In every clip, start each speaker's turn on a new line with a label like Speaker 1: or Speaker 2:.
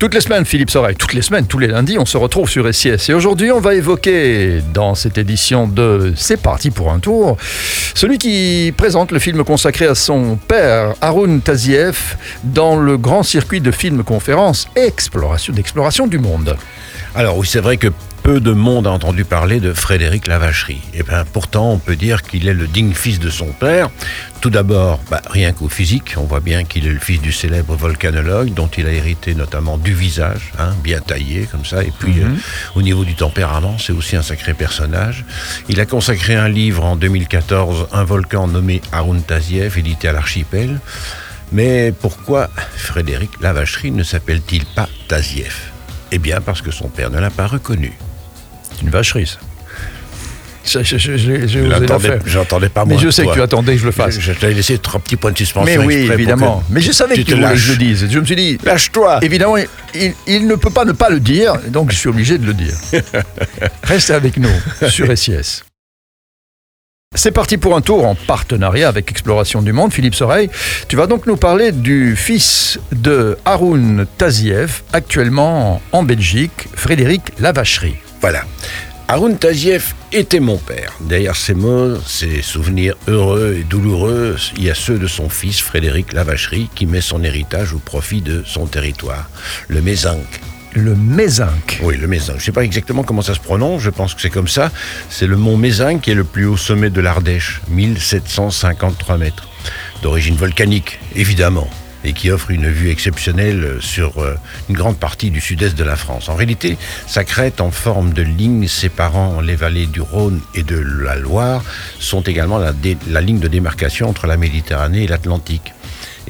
Speaker 1: Toutes les semaines, Philippe Soreille, toutes les semaines, tous les lundis, on se retrouve sur SIS. Et aujourd'hui, on va évoquer, dans cette édition de C'est parti pour un tour, celui qui présente le film consacré à son père, Haroun Tazieff, dans le grand circuit de films conférences Exploration d'exploration du monde.
Speaker 2: Alors oui, c'est vrai que peu de monde a entendu parler de Frédéric Lavacherie. Et bien pourtant, on peut dire qu'il est le digne fils de son père. Tout d'abord, bah, rien qu'au physique, on voit bien qu'il est le fils du célèbre volcanologue dont il a hérité notamment du visage, hein, bien taillé comme ça. Et puis
Speaker 1: Mhm.
Speaker 2: euh, au niveau du tempérament, c'est aussi un sacré personnage. Il a consacré un livre en 2014, Un volcan nommé Haroun Tazieff, édité à l'Archipel. Mais pourquoi Frédéric Lavacherie ne s'appelle-t-il pas Tazieff Eh bien parce que son père ne l'a pas reconnu.
Speaker 1: C'est une vacherie, ça.
Speaker 2: J'entendais- pas
Speaker 1: Mais
Speaker 2: moi.
Speaker 1: je sais
Speaker 2: toi.
Speaker 1: que tu attendais que je le fasse.
Speaker 2: Je, je t'avais laissé trois petits points de suspension.
Speaker 1: Mais oui, évidemment. Mais je savais que tu voulais que je le dise. Je me suis dit,
Speaker 2: Lâche-toi
Speaker 1: évidemment, il, il ne peut pas ne pas le dire, donc je suis obligé de le dire. Restez avec nous sur SIS. C'est parti pour un tour en partenariat avec Exploration du Monde. Philippe Soreille, tu vas donc nous parler du fils de Haroun Tazieff, actuellement en Belgique, Frédéric Lavacherie.
Speaker 2: Voilà. Haroun Tazieff était mon père. Derrière ces mots, ces souvenirs heureux et douloureux, il y a ceux de son fils Frédéric Lavacherie qui met son héritage au profit de son territoire, le Mézinc.
Speaker 1: Le Mézinc.
Speaker 2: Oui, le Mézinc. Je ne sais pas exactement comment ça se prononce, je pense que c'est comme ça. C'est le mont Mézinc qui est le plus haut sommet de l'Ardèche, 1753 mètres. D'origine volcanique, évidemment, et qui offre une vue exceptionnelle sur euh, une grande partie du sud-est de la France. En réalité, sa crête en forme de ligne séparant les vallées du Rhône et de la Loire sont également la, ligne de démarcation entre la Méditerranée et l'Atlantique.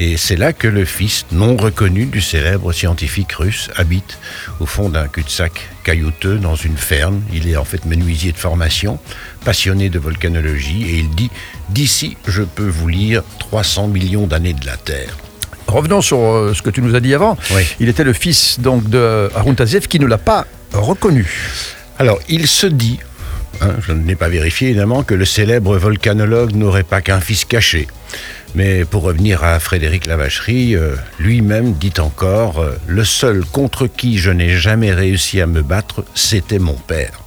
Speaker 2: Et c'est là que le fils non reconnu du célèbre scientifique russe habite au fond d'un cul-de-sac caillouteux dans une ferme. Il est en fait menuisier de formation, passionné de volcanologie et il dit D'ici, je peux vous lire 300 millions d'années de la Terre.
Speaker 1: Revenons sur euh, ce que tu nous as dit avant.
Speaker 2: Oui.
Speaker 1: Il était le fils donc de qui ne l'a pas reconnu.
Speaker 2: Alors, il se dit, hein, je ne l'ai pas vérifié évidemment, que le célèbre volcanologue n'aurait pas qu'un fils caché. Mais pour revenir à Frédéric Lavacherie, euh, lui-même dit encore euh, Le seul contre qui je n'ai jamais réussi à me battre, c'était mon père.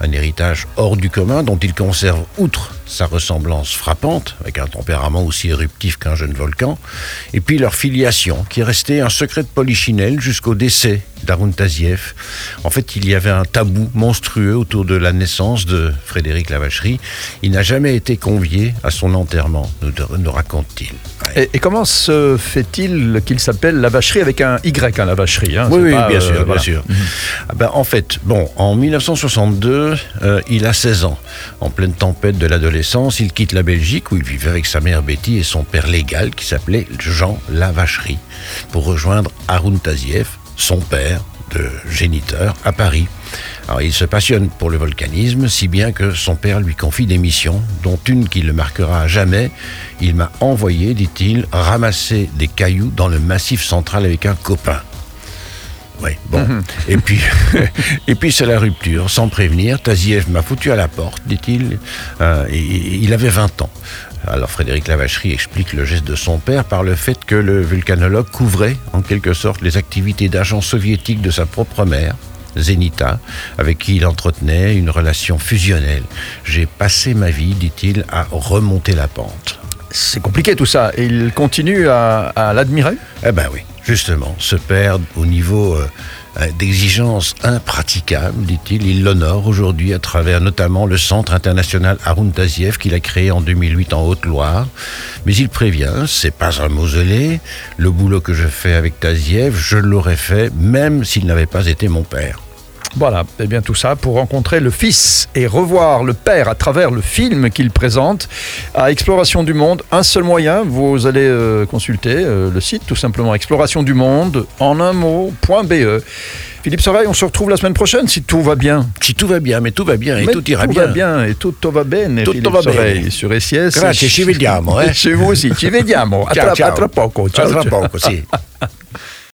Speaker 2: Un héritage hors du commun dont il conserve, outre sa ressemblance frappante, avec un tempérament aussi éruptif qu'un jeune volcan, et puis leur filiation, qui est restée un secret de polichinelle jusqu'au décès d'Arun Tazieff. En fait, il y avait un tabou monstrueux autour de la naissance de Frédéric Lavacherie. Il n'a jamais été convié à son enterrement, nous, nous raconte-t-il. Ouais.
Speaker 1: Et, et comment se fait-il qu'il s'appelle la vacherie avec un Y, hein, la vacherie hein,
Speaker 2: Oui,
Speaker 1: c'est
Speaker 2: oui,
Speaker 1: pas,
Speaker 2: bien
Speaker 1: euh,
Speaker 2: sûr, bien
Speaker 1: voilà.
Speaker 2: sûr. Ah ben, en fait, bon, en 1962, euh, il a 16 ans. En pleine tempête de l'adolescence, il quitte la Belgique où il vivait avec sa mère Betty et son père légal qui s'appelait Jean Lavacherie pour rejoindre Haroun Tazieff, son père de géniteur, à Paris. Alors, il se passionne pour le volcanisme, si bien que son père lui confie des missions, dont une qui le marquera à jamais. Il m'a envoyé, dit-il, ramasser des cailloux dans le massif central avec un copain. Oui, bon. Et puis, et puis c'est la rupture. Sans prévenir, Tazieff m'a foutu à la porte, dit-il. Euh, il avait 20 ans. Alors Frédéric Lavacherie explique le geste de son père par le fait que le vulcanologue couvrait, en quelque sorte, les activités d'agent soviétique de sa propre mère. Zenita, avec qui il entretenait une relation fusionnelle. J'ai passé ma vie, dit-il, à remonter la pente.
Speaker 1: C'est compliqué tout ça. Et il continue à, à l'admirer?
Speaker 2: Eh ben oui, justement, se perdre au niveau euh, euh, d'exigence impraticable, dit-il. Il l'honore aujourd'hui à travers notamment le Centre international Haroun Tazieff qu'il a créé en 2008 en Haute-Loire. Mais il prévient, c'est pas un mausolée. Le boulot que je fais avec Tazieff, je l'aurais fait même s'il n'avait pas été mon père.
Speaker 1: Voilà, et bien tout ça pour rencontrer le fils et revoir le père à travers le film qu'il présente à Exploration du Monde. Un seul moyen, vous allez euh, consulter euh, le site tout simplement Exploration du Monde en un mot.be. Philippe Soreille, on se retrouve la semaine prochaine si tout va bien.
Speaker 2: Si tout va bien, mais tout va bien et
Speaker 1: Mais
Speaker 2: tout ira
Speaker 1: tout
Speaker 2: bien.
Speaker 1: va bien et tutto va bene, Philippe
Speaker 2: va bene.
Speaker 1: Sur SIS.
Speaker 2: Grazie, ci vediamo, eh.
Speaker 1: Chez vous aussi, ci vediamo. A
Speaker 2: Ciao,
Speaker 1: tra-
Speaker 2: ciao.
Speaker 1: a tra poco.
Speaker 2: A
Speaker 1: Ciao,
Speaker 2: tra
Speaker 1: ciao.
Speaker 2: poco, sì.